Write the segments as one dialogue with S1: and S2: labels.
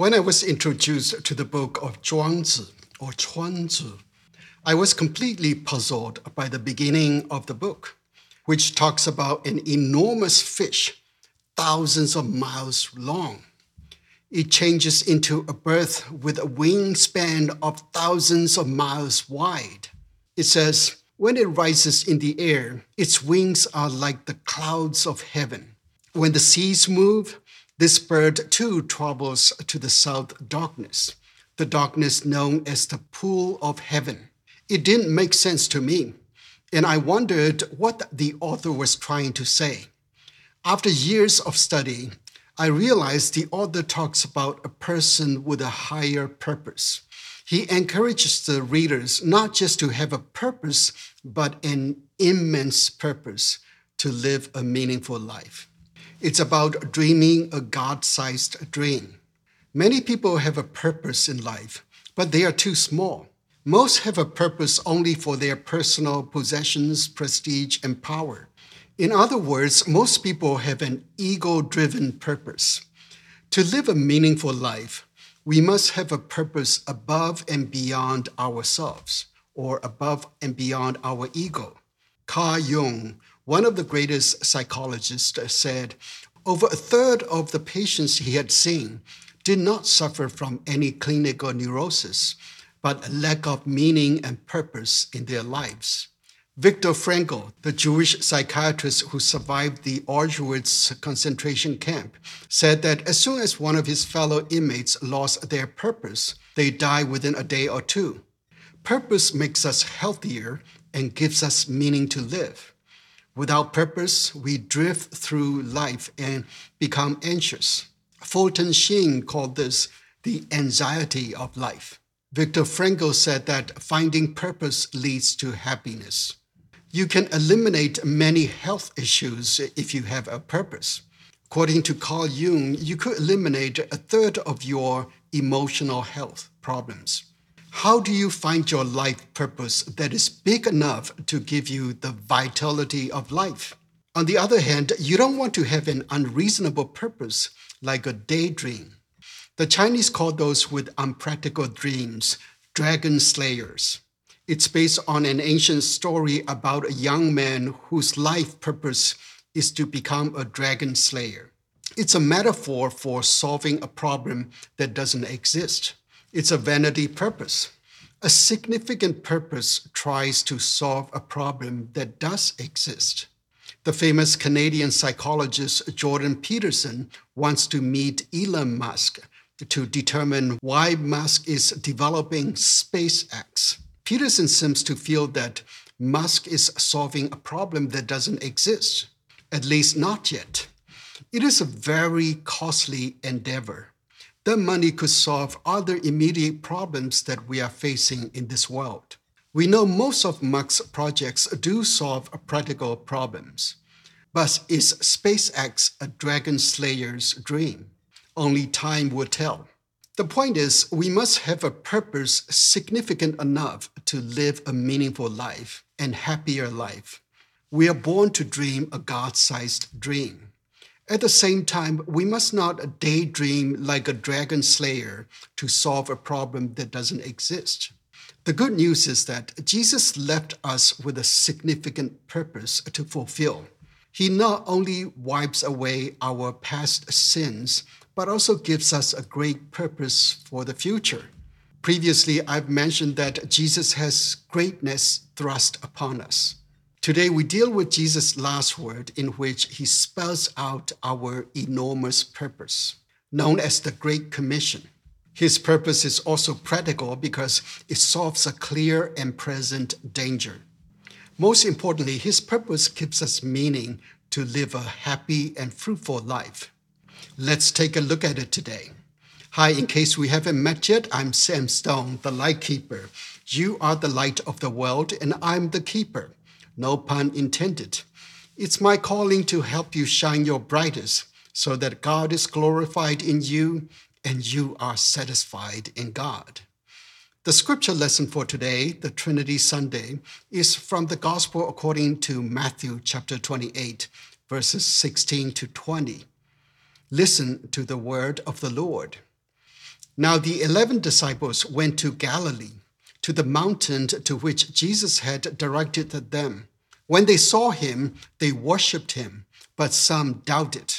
S1: When I was introduced to the book of Zhuangzi or Chuang Tzu, I was completely puzzled by the beginning of the book, which talks about an enormous fish thousands of miles long. It changes into a bird with a wingspan of thousands of miles wide. It says, when it rises in the air, its wings are like the clouds of heaven. When the seas move, this bird too travels to the south darkness, the darkness known as the pool of heaven. It didn't make sense to me, and I wondered what the author was trying to say. After years of study, I realized the author talks about a person with a higher purpose. He encourages the readers not just to have a purpose, but an immense purpose to live a meaningful life. It's about dreaming a God sized dream. Many people have a purpose in life, but they are too small. Most have a purpose only for their personal possessions, prestige, and power. In other words, most people have an ego driven purpose. To live a meaningful life, we must have a purpose above and beyond ourselves, or above and beyond our ego. Carl Jung one of the greatest psychologists said over a third of the patients he had seen did not suffer from any clinical neurosis, but a lack of meaning and purpose in their lives. Viktor Frankl, the Jewish psychiatrist who survived the Auschwitz concentration camp, said that as soon as one of his fellow inmates lost their purpose, they die within a day or two. Purpose makes us healthier and gives us meaning to live. Without purpose, we drift through life and become anxious. Fulton Sheen called this the anxiety of life. Viktor Frankl said that finding purpose leads to happiness. You can eliminate many health issues if you have a purpose. According to Carl Jung, you could eliminate a third of your emotional health problems. How do you find your life purpose that is big enough to give you the vitality of life? On the other hand, you don't want to have an unreasonable purpose like a daydream. The Chinese call those with unpractical dreams dragon slayers. It's based on an ancient story about a young man whose life purpose is to become a dragon slayer. It's a metaphor for solving a problem that doesn't exist. It's a vanity purpose. A significant purpose tries to solve a problem that does exist. The famous Canadian psychologist Jordan Peterson wants to meet Elon Musk to determine why Musk is developing SpaceX. Peterson seems to feel that Musk is solving a problem that doesn't exist, at least not yet. It is a very costly endeavor the money could solve other immediate problems that we are facing in this world. We know most of Musk's projects do solve practical problems. But is SpaceX a dragon slayer's dream? Only time will tell. The point is, we must have a purpose significant enough to live a meaningful life and happier life. We are born to dream a God sized dream. At the same time, we must not daydream like a dragon slayer to solve a problem that doesn't exist. The good news is that Jesus left us with a significant purpose to fulfill. He not only wipes away our past sins, but also gives us a great purpose for the future. Previously, I've mentioned that Jesus has greatness thrust upon us. Today, we deal with Jesus' last word, in which he spells out our enormous purpose, known as the Great Commission. His purpose is also practical because it solves a clear and present danger. Most importantly, his purpose gives us meaning to live a happy and fruitful life. Let's take a look at it today. Hi, in case we haven't met yet, I'm Sam Stone, the light keeper. You are the light of the world, and I'm the keeper no pun intended. It's my calling to help you shine your brightest so that God is glorified in you and you are satisfied in God. The scripture lesson for today, the Trinity Sunday, is from the Gospel according to Matthew chapter 28, verses 16 to 20. Listen to the word of the Lord. Now the eleven disciples went to Galilee, to the mountain to which Jesus had directed them. When they saw him, they worshipped him, but some doubted.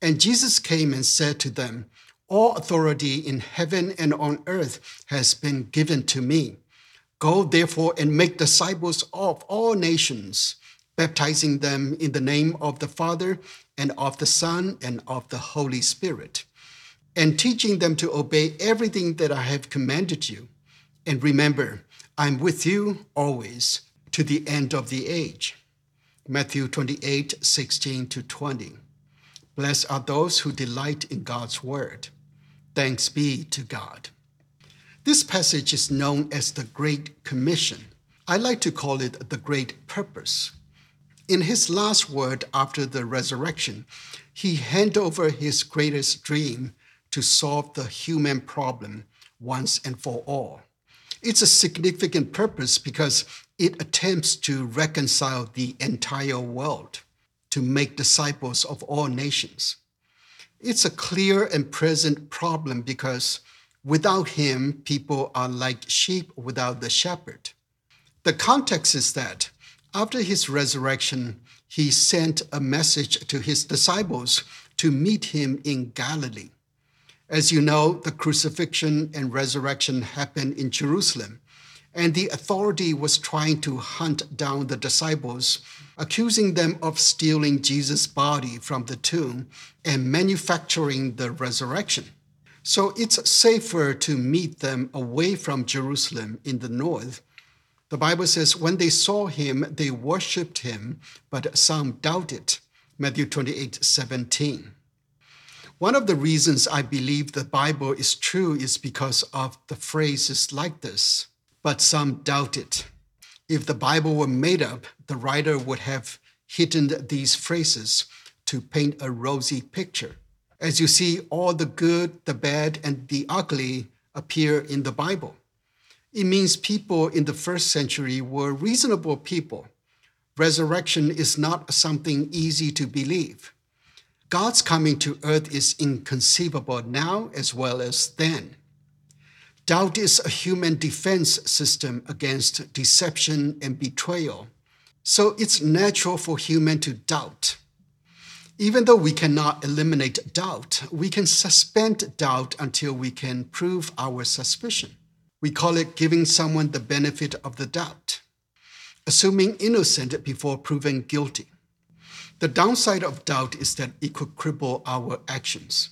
S1: And Jesus came and said to them, All authority in heaven and on earth has been given to me. Go therefore and make disciples of all nations, baptizing them in the name of the Father and of the Son and of the Holy Spirit, and teaching them to obey everything that I have commanded you. And remember, I'm with you always to the end of the age. Matthew 28 16 to 20. Blessed are those who delight in God's word. Thanks be to God. This passage is known as the Great Commission. I like to call it the Great Purpose. In his last word after the resurrection, he handed over his greatest dream to solve the human problem once and for all. It's a significant purpose because it attempts to reconcile the entire world, to make disciples of all nations. It's a clear and present problem because Without him, people are like sheep without the shepherd. The context is that after his resurrection, he sent a message to his disciples to meet him in Galilee. As you know, the crucifixion and resurrection happened in Jerusalem, and the authority was trying to hunt down the disciples, accusing them of stealing Jesus' body from the tomb and manufacturing the resurrection. So it's safer to meet them away from Jerusalem in the north. The Bible says, when they saw him, they worshiped him, but some doubted. Matthew 28 17. One of the reasons I believe the Bible is true is because of the phrases like this, but some doubt it. If the Bible were made up, the writer would have hidden these phrases to paint a rosy picture as you see all the good, the bad, and the ugly appear in the Bible. It means people in the first century were reasonable people. Resurrection is not something easy to believe. God's coming to earth is inconceivable now as well as then. Doubt is a human defense system against deception and betrayal. So it's natural for human to doubt. Even though we cannot eliminate doubt, we can suspend doubt until we can prove our suspicion. We call it giving someone the benefit of the doubt, assuming innocent before proven guilty. The downside of doubt is that it could cripple our actions.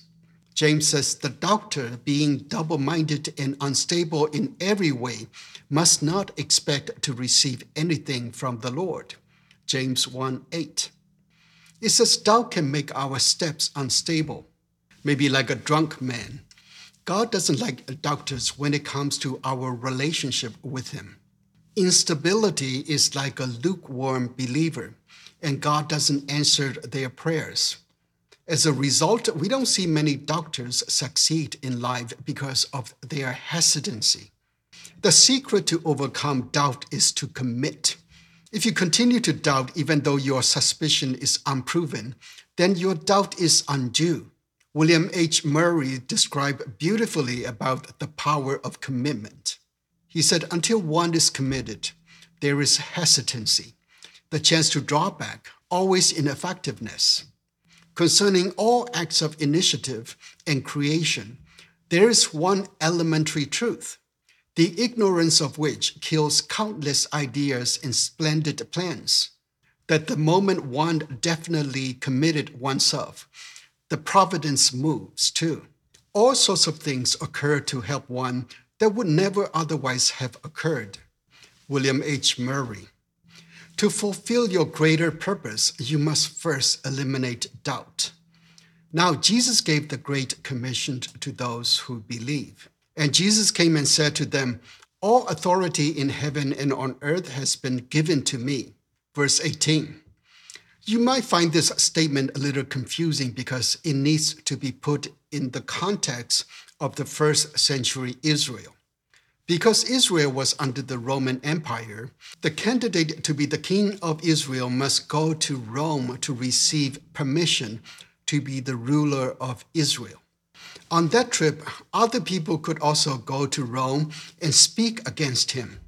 S1: James says the doubter, being double minded and unstable in every way, must not expect to receive anything from the Lord. James 1 8. It says doubt can make our steps unstable, maybe like a drunk man. God doesn't like doubters when it comes to our relationship with Him. Instability is like a lukewarm believer, and God doesn't answer their prayers. As a result, we don't see many doctors succeed in life because of their hesitancy. The secret to overcome doubt is to commit. If you continue to doubt, even though your suspicion is unproven, then your doubt is undue. William H. Murray described beautifully about the power of commitment. He said, Until one is committed, there is hesitancy, the chance to draw back, always ineffectiveness. Concerning all acts of initiative and creation, there is one elementary truth the ignorance of which kills countless ideas and splendid plans. That the moment one definitely committed oneself, the providence moves too. All sorts of things occur to help one that would never otherwise have occurred. William H. Murray. To fulfill your greater purpose, you must first eliminate doubt. Now, Jesus gave the Great Commission to those who believe. And Jesus came and said to them, All authority in heaven and on earth has been given to me. Verse 18. You might find this statement a little confusing because it needs to be put in the context of the first century Israel. Because Israel was under the Roman Empire, the candidate to be the king of Israel must go to Rome to receive permission to be the ruler of Israel. On that trip, other people could also go to Rome and speak against him.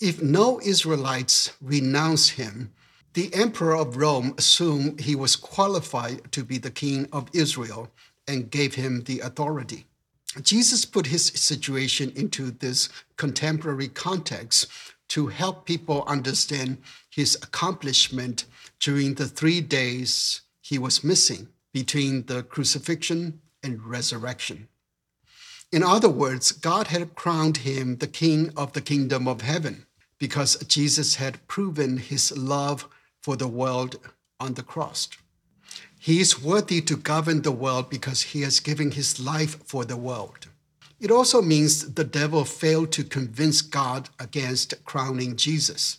S1: If no Israelites renounce him, the emperor of Rome assumed he was qualified to be the king of Israel and gave him the authority. Jesus put his situation into this contemporary context to help people understand his accomplishment during the three days he was missing between the crucifixion and resurrection. In other words, God had crowned him the king of the kingdom of heaven because Jesus had proven his love for the world on the cross. He is worthy to govern the world because he has given his life for the world. It also means the devil failed to convince God against crowning Jesus.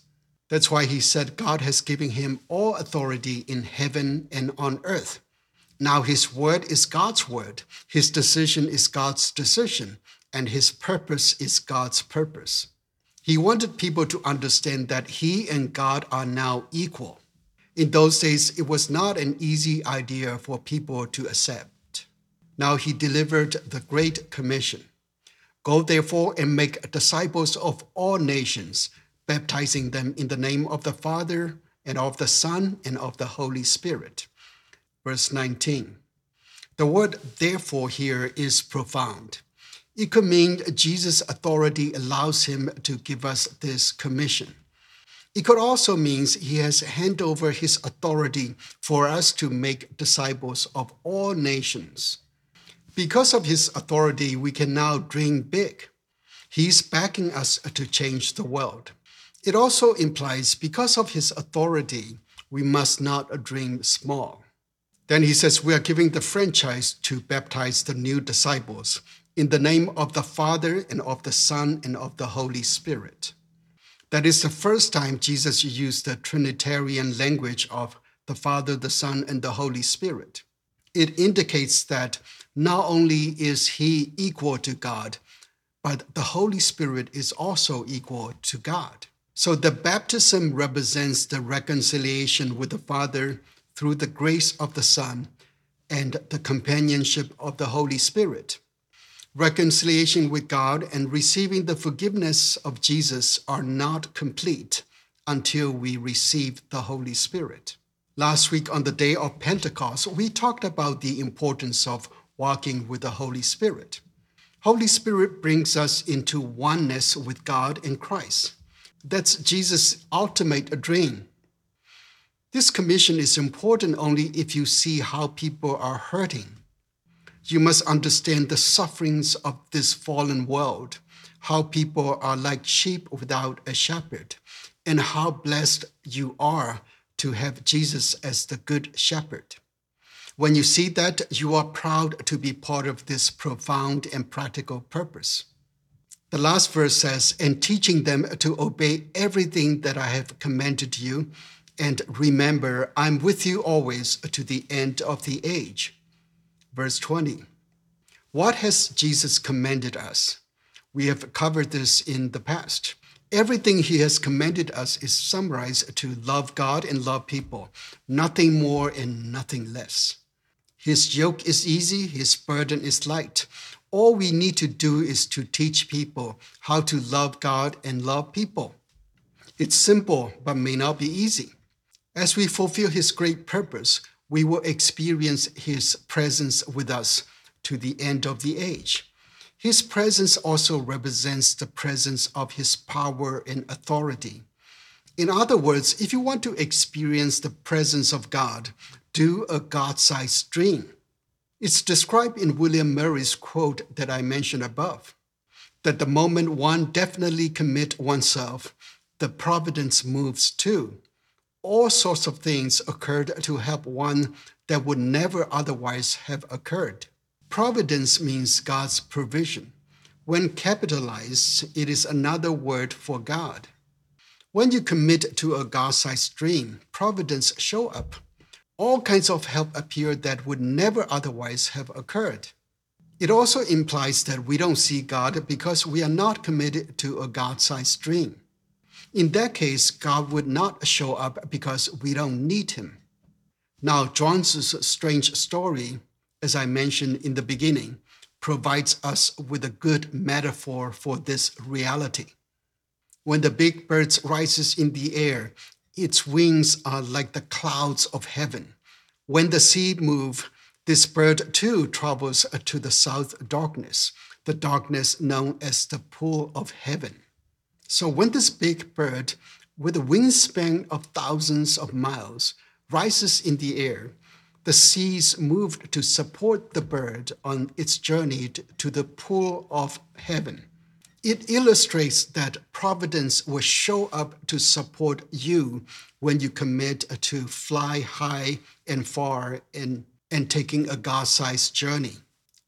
S1: That's why he said God has given him all authority in heaven and on earth. Now his word is God's word, his decision is God's decision, and his purpose is God's purpose. He wanted people to understand that he and God are now equal. In those days, it was not an easy idea for people to accept. Now he delivered the Great Commission Go therefore and make disciples of all nations, baptizing them in the name of the Father and of the Son and of the Holy Spirit. Verse 19. The word therefore here is profound. It could mean Jesus' authority allows him to give us this commission. It could also mean he has handed over his authority for us to make disciples of all nations. Because of his authority, we can now dream big. He's backing us to change the world. It also implies because of his authority, we must not dream small. Then he says, We are giving the franchise to baptize the new disciples in the name of the Father and of the Son and of the Holy Spirit. That is the first time Jesus used the Trinitarian language of the Father, the Son, and the Holy Spirit. It indicates that not only is he equal to God, but the Holy Spirit is also equal to God. So the baptism represents the reconciliation with the Father through the grace of the Son and the companionship of the Holy Spirit. Reconciliation with God and receiving the forgiveness of Jesus are not complete until we receive the Holy Spirit. Last week on the day of Pentecost, we talked about the importance of walking with the Holy Spirit. Holy Spirit brings us into oneness with God and Christ. That's Jesus' ultimate dream. This commission is important only if you see how people are hurting. You must understand the sufferings of this fallen world, how people are like sheep without a shepherd, and how blessed you are to have Jesus as the good shepherd. When you see that, you are proud to be part of this profound and practical purpose. The last verse says, and teaching them to obey everything that I have commanded you, and remember, I'm with you always to the end of the age. Verse 20. What has Jesus commanded us? We have covered this in the past. Everything he has commanded us is summarized to love God and love people, nothing more and nothing less. His yoke is easy, his burden is light. All we need to do is to teach people how to love God and love people. It's simple, but may not be easy. As we fulfill his great purpose, we will experience his presence with us to the end of the age. His presence also represents the presence of his power and authority. In other words, if you want to experience the presence of God, do a God sized dream. It's described in William Murray's quote that I mentioned above that the moment one definitely commit oneself, the providence moves too. All sorts of things occurred to help one that would never otherwise have occurred. Providence means God's provision. When capitalized, it is another word for God. When you commit to a God-sized dream, providence show up. All kinds of help appear that would never otherwise have occurred. It also implies that we don't see God because we are not committed to a God-sized dream. In that case, God would not show up because we don't need him. Now, Zhuangzi's strange story as I mentioned in the beginning, provides us with a good metaphor for this reality. When the big bird rises in the air, its wings are like the clouds of heaven. When the seed move, this bird too travels to the south darkness, the darkness known as the pool of heaven. So when this big bird, with a wingspan of thousands of miles, rises in the air, the seas moved to support the bird on its journey to the pool of heaven. It illustrates that providence will show up to support you when you commit to fly high and far and, and taking a God sized journey.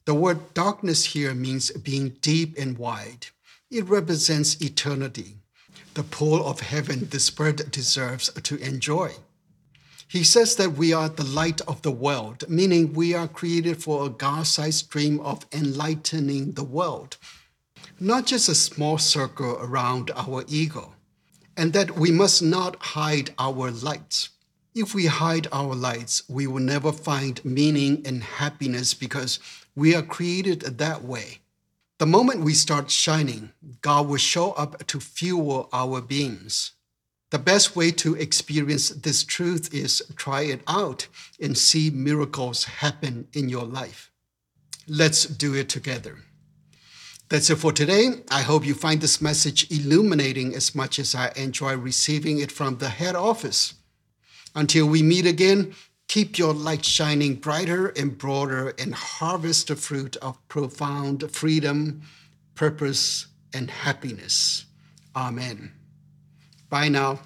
S1: The word darkness here means being deep and wide. It represents eternity, the pool of heaven this bird deserves to enjoy. He says that we are the light of the world, meaning we are created for a God sized dream of enlightening the world, not just a small circle around our ego, and that we must not hide our lights. If we hide our lights, we will never find meaning and happiness because we are created that way. The moment we start shining, God will show up to fuel our beams. The best way to experience this truth is try it out and see miracles happen in your life. Let's do it together. That's it for today. I hope you find this message illuminating as much as I enjoy receiving it from the head office. Until we meet again, keep your light shining brighter and broader and harvest the fruit of profound freedom, purpose, and happiness. Amen. Bye now.